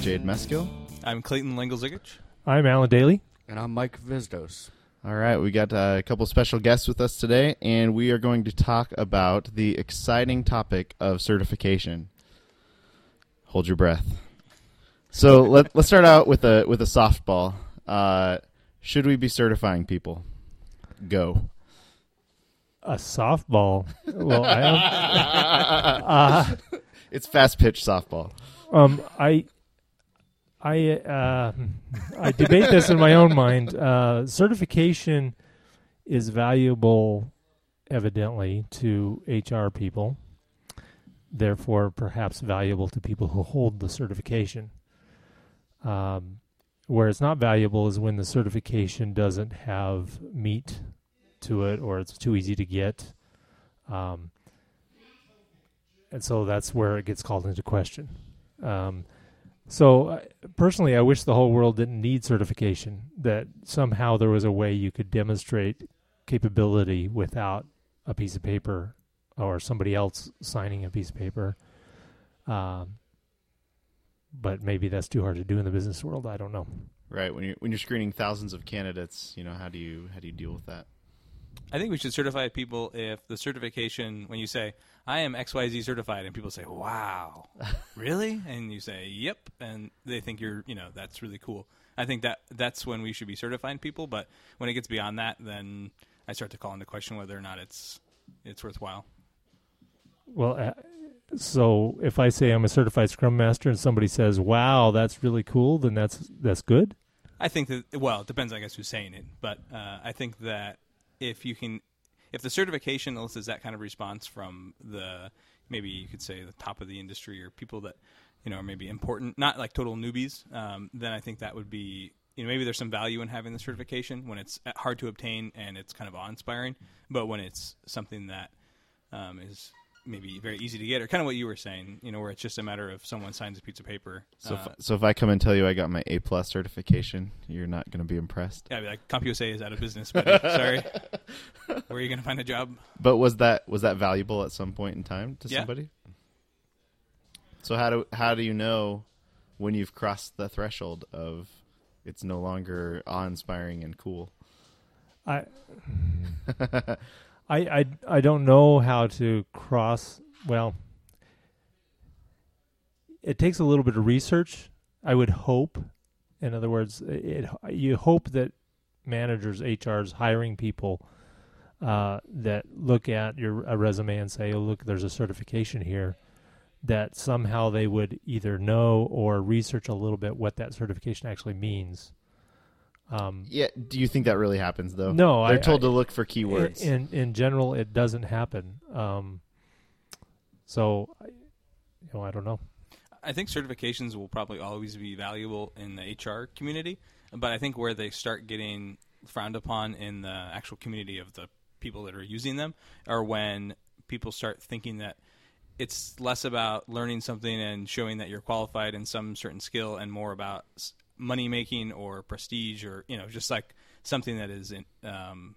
Jade Meskill. I'm Clayton Lengel-Zigich. I'm Alan Dayley. And I'm Mike Vizdos. All right, we got uh, a couple special guests with us today, and we are going to talk about the exciting topic of certification. Hold your breath. So let, let's start out with a with a softball. Uh, should we be certifying people? Go. A softball. Well, I uh, It's fast pitch softball. um, I, I, uh, I debate this in my own mind. Uh, certification is valuable, evidently, to HR people. Therefore, perhaps valuable to people who hold the certification. Um, where it's not valuable is when the certification doesn't have meat to it, or it's too easy to get. Um, and so that's where it gets called into question. Um, so uh, personally, I wish the whole world didn't need certification. That somehow there was a way you could demonstrate capability without a piece of paper or somebody else signing a piece of paper. Um, but maybe that's too hard to do in the business world. I don't know. Right when you're when you're screening thousands of candidates, you know how do you how do you deal with that? I think we should certify people if the certification, when you say, I am XYZ certified, and people say, wow, really? And you say, yep. And they think you're, you know, that's really cool. I think that that's when we should be certifying people. But when it gets beyond that, then I start to call into question whether or not it's it's worthwhile. Well, uh, so if I say I'm a certified Scrum Master and somebody says, "Wow, that's really cool," then that's that's good. I think that well, it depends, I guess, who's saying it. But uh, I think that if you can, if the certification elicits that kind of response from the maybe you could say the top of the industry or people that you know are maybe important, not like total newbies, um, then I think that would be you know maybe there's some value in having the certification when it's hard to obtain and it's kind of awe-inspiring. But when it's something that um, is maybe very easy to get, or kind of what you were saying, you know, where it's just a matter of someone signs a piece of paper. So uh, if, so if I come and tell you I got my A plus certification, you're not going to be impressed. Yeah, I'd be like CompUSA is out of business, buddy. Sorry. Where are you going to find a job? But was that was that valuable at some point in time to Yeah. somebody? So how do how do you know when you've crossed the threshold of it's no longer awe inspiring and cool? I, I, I, I don't know how to cross. Well, it takes a little bit of research. I would hope. In other words, it you hope that managers, HRs, hiring people uh, that look at your resume and say, "Oh, look, there's a certification here." That somehow they would either know or research a little bit what that certification actually means. Um, Yeah, do you think that really happens though? No, they're I- told I- to look for keywords. in in general, it doesn't happen. Um, so, I- you know, I don't know. I think certifications will probably always be valuable in the HR community, but I think where they start getting frowned upon in the actual community of the people that are using them are when people start thinking that it's less about learning something and showing that you're qualified in some certain skill and more about s- money making or prestige or you know just like something that is in, um,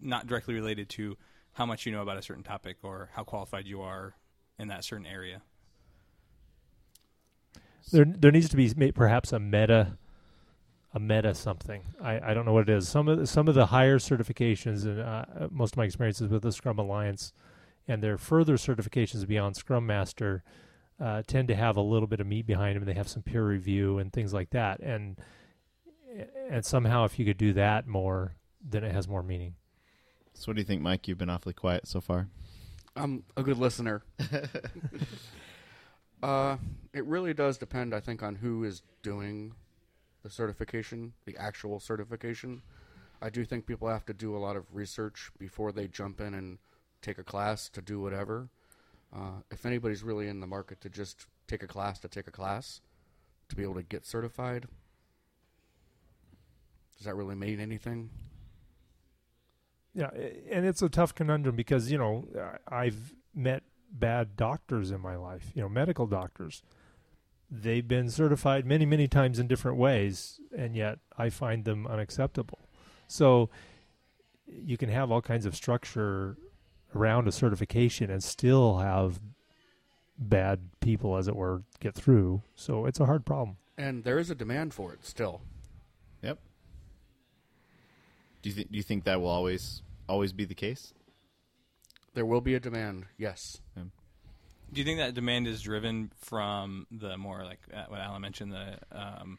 not directly related to how much you know about a certain topic or how qualified you are in that certain area. There there needs to be perhaps a meta, a meta something. I, I don't know what it is. Some of the, some of the higher certifications and uh, most of my experiences with the Scrum Alliance, and their further certifications beyond Scrum Master, uh, tend to have a little bit of meat behind them. They have some peer review and things like that. And and somehow, if you could do that more, then it has more meaning. so what do you think, Mike? You've been awfully quiet so far. I'm a good listener. uh, it really does depend, I think, on who is doing the certification, the actual certification. I do think people have to do a lot of research before they jump in and take a class to do whatever. Uh, if anybody's really in the market to just take a class to take a class to be able to get certified, does that really mean anything? Yeah, and it's a tough conundrum because you know I've met bad doctors in my life, you know, medical doctors. They've been certified many, many times in different ways, and yet I find them unacceptable. So you can have all kinds of structure around a certification and still have bad people, as it were, get through. So it's a hard problem. And there is a demand for it still. Yep. Do you think do you think that will always always be the case? There will be a demand, yes. Do you think that demand is driven from the more like uh, what Alan mentioned, the um,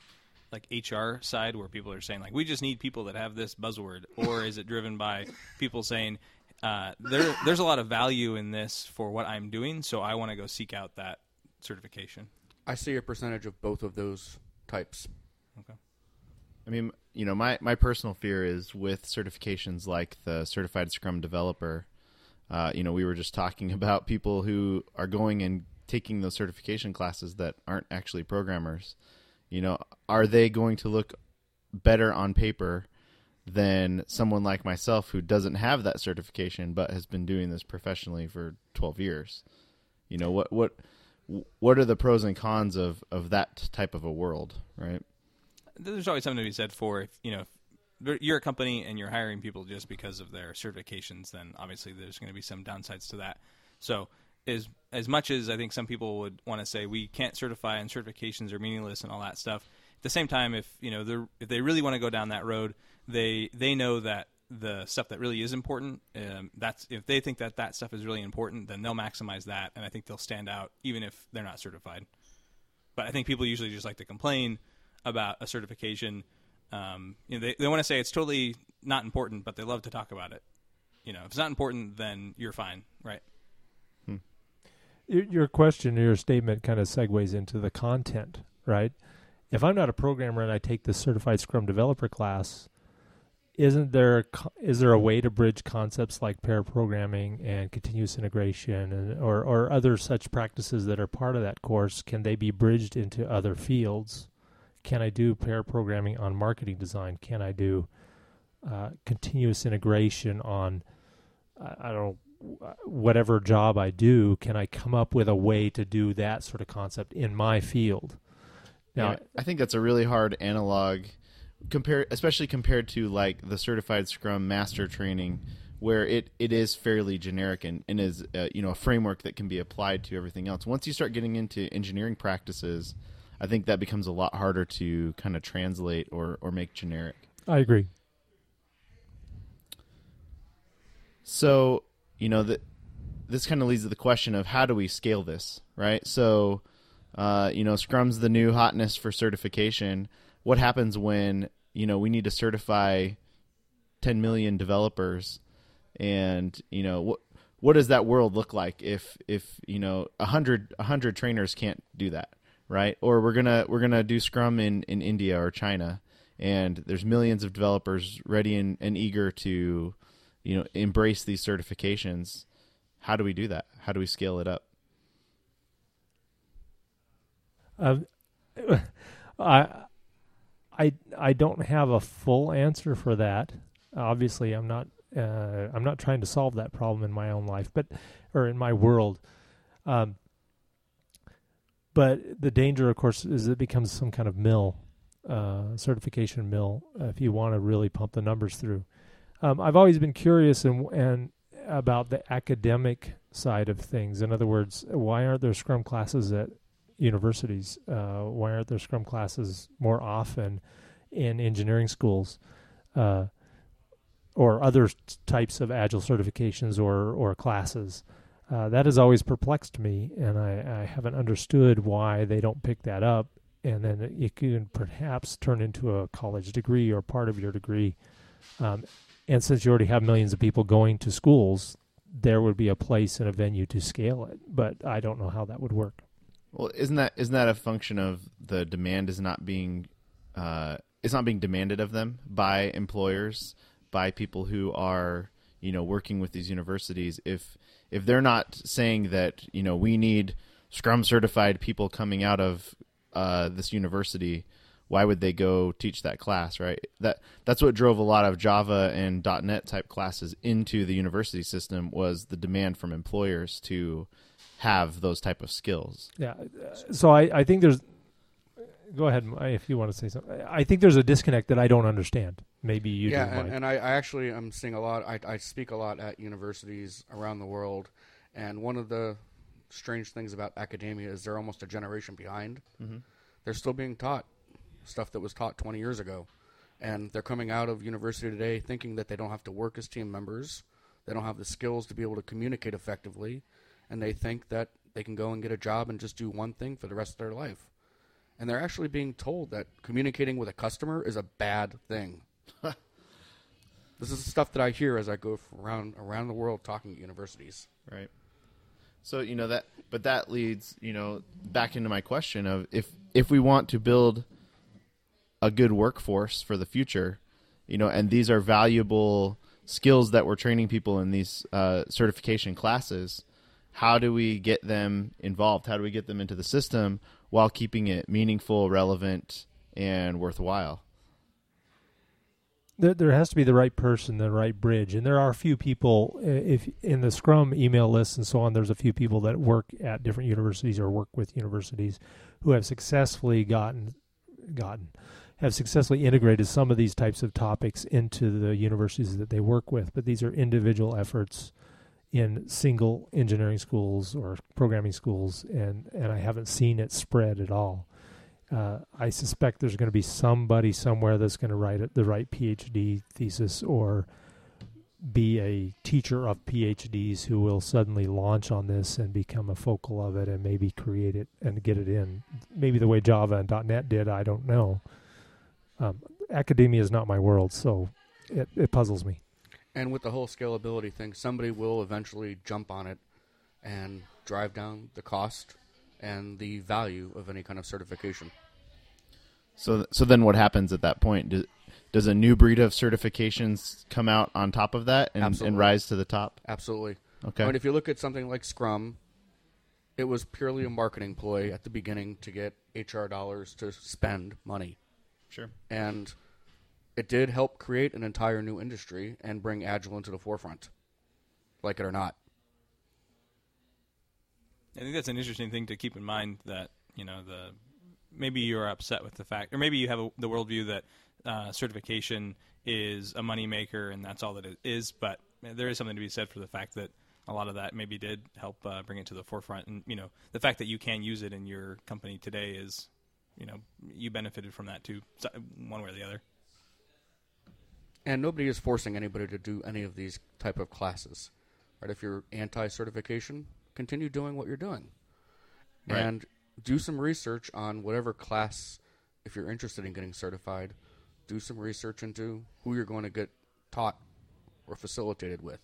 like HR side, where people are saying like we just need people that have this buzzword, or is it driven by people saying uh, there there's a lot of value in this for what I'm doing, so I want to go seek out that certification? I see a percentage of both of those types. I mean, you know, my, my personal fear is with certifications like the Certified Scrum Developer. Uh, you know, we were just talking about people who are going and taking those certification classes that aren't actually programmers. You know, are they going to look better on paper than someone like myself who doesn't have that certification but has been doing this professionally for 12 years? You know, what what what are the pros and cons of of that type of a world, right? There's always something to be said for if you know if you're a company and you're hiring people just because of their certifications, then obviously there's going to be some downsides to that. So as as much as I think some people would want to say we can't certify and certifications are meaningless and all that stuff, at the same time, if you know they're if they really want to go down that road, they they know that the stuff that really is important, um, that's if they think that that stuff is really important, then they'll maximize that, and I think they'll stand out even if they're not certified. But I think people usually just like to complain about a certification. Um, you know, they they want to say it's totally not important, but they love to talk about it. You know, if it's not important, then you're fine, right? Your, your question, your statement kind of segues into the content, right? If I'm not a programmer and I take the certified Scrum developer class, isn't there a there a way to bridge concepts like pair programming and continuous integration and or or other such practices that are part of that course? Can they be bridged into other fields? Can I do pair programming on marketing design? Can I do uh, continuous integration on I, I don't whatever job I do, can I come up with a way to do that sort of concept in my field? Now, Yeah, I think that's a really hard analog compare especially compared to like the certified scrum master training where it, it is fairly generic and, and is uh, you know a framework that can be applied to everything else once you start getting into engineering practices i think that becomes a lot harder to kind of translate or, or make generic I agree. So, you know, that this kind of leads to the question of how do we scale this, right? So, uh, you know, Scrum's the new hotness for certification. What happens when, you know, we need to certify 10 million developers and, you know, what what does that world look like if if, you know, 100 100 trainers can't do that, right? Or we're going to we're going to do Scrum in in India or China and there's millions of developers ready and, and eager to you know embrace these certifications. How do we do that? How do we scale it up? Um, I, I, I don't have a full answer for that. Obviously, I'm not. Uh, I'm not trying to solve that problem in my own life, but or in my world. Um, but the danger, of course, is it becomes some kind of mill, uh, certification mill. Uh, if you want to really pump the numbers through, um, I've always been curious and and about the academic side of things. In other words, why aren't there Scrum classes at universities? Uh, why aren't there Scrum classes more often in engineering schools, uh, or other types of Agile certifications or or classes? Uh, that has always perplexed me, and I, I haven't understood why they don't pick that up. And then it, it can perhaps turn into a college degree or part of your degree. Um, and since you already have millions of people going to schools, there would be a place and a venue to scale it. But I don't know how that would work. Well isn't that isn't that a function of the demand is not being uh, it's not being demanded of them by employers by people who are you know working with these universities? If if they're not saying that you know we need scrum certified people coming out of uh, this university why would they go teach that class right? That that's what drove a lot of java and. net type classes into the university system was the demand from employers to have those type of skills Yeah. uh, So I, I think there's. Go ahead if you want to say something. I think there's a disconnect that I don't understand. Maybe you yeah, do, and, Mike. and I, I actually am seeing a lot. I, I speak a lot at universities around the world, and one of the strange things about academia is they're almost a generation behind. Mhm. They're still being taught stuff that was taught 20 years ago, and they're coming out of university today thinking that they don't have to work as team members, they don't have the skills to be able to communicate effectively, and they think that they can go and get a job and just do one thing for the rest of their life. And they're actually being told that communicating with a customer is a bad thing. this is the stuff that I hear as I go around around the world talking at universities. Right. So you know that, but that leads you know back into my question of if if we want to build a good workforce for the future, you know, and these are valuable skills that we're training people in these uh, certification classes. How do we get them involved? How do we get them into the system while keeping it meaningful, relevant, and worthwhile? there, there has to be the right person, the right bridge, and there are a few people. uh, If in the Scrum email list and so on, there's a few people that work at different universities or work with universities who have successfully gotten gotten have successfully integrated some of these types of topics into the universities that they work with. But these are individual efforts in single engineering schools or programming schools, and and I haven't seen it spread at all uh, I suspect there's going to be somebody somewhere that's going to write it, the right PhD thesis or be a teacher of PhDs who will suddenly launch on this and become a focal of it and maybe create it and get it in. Maybe the way Java and .NET did, I don't know. Um, academia is not my world, so it, it puzzles me. And with the whole scalability thing, somebody will eventually jump on it and drive down the cost and the value of any kind of certification. So, so then what happens at that point? Does, does a new breed of certifications come out on top of that and, and rise to the top? Absolutely. Okay. I mean, if you look at something like Scrum, it was purely a marketing ploy at the beginning to get HR dollars to spend money. Sure. And it did help create an entire new industry and bring Agile into the forefront, like it or not. I think that's an interesting thing to keep in mind that you know the maybe you're upset with the fact, or maybe you have a, the worldview that uh, certification is a moneymaker and that's all that it is. But there is something to be said for the fact that a lot of that maybe did help uh, bring it to the forefront, and you know the fact that you can use it in your company today is, you know, you benefited from that too, one way or the other. And nobody is forcing anybody to do any of these type of classes. Right? If you're anti-certification, continue doing what you're doing. Right. And do some research on whatever class if you're interested in getting certified. Do some research into who you're going to get taught or facilitated with.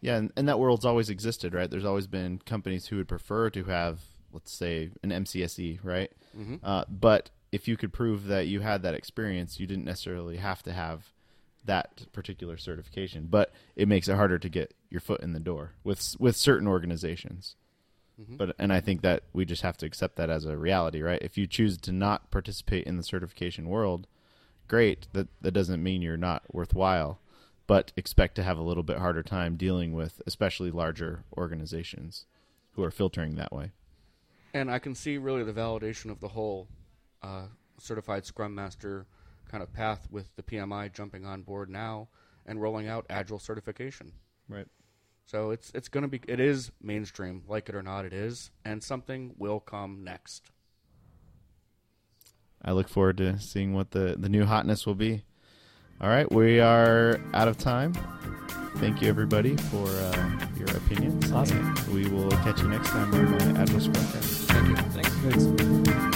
Yeah, and, and that world's always existed, right? There's always been companies who would prefer to have, let's say, an MCSE, right? Mhm. Uh, but if you could prove that you had that experience, you didn't necessarily have to have that particular certification. But it makes it harder to get your foot in the door with with certain organizations. But and I think that we just have to accept that as a reality, right? If you choose to not participate in the certification world, great. That that doesn't mean you're not worthwhile, but expect to have a little bit harder time dealing with especially larger organizations who are filtering that way. And I can see really the validation of the whole uh, certified Scrum Master kind of path with the PMI jumping on board now and rolling out Agile certification. Right. So it's it's going to be it is mainstream, like it or not, it is, and something will come next. I look forward to seeing what the, the new hotness will be. All right, we are out of time. Thank you, everybody, for uh, your opinions. Awesome. And we will catch you next time on uh, Agile Scrumcast. Thank you. Thanks. Thanks.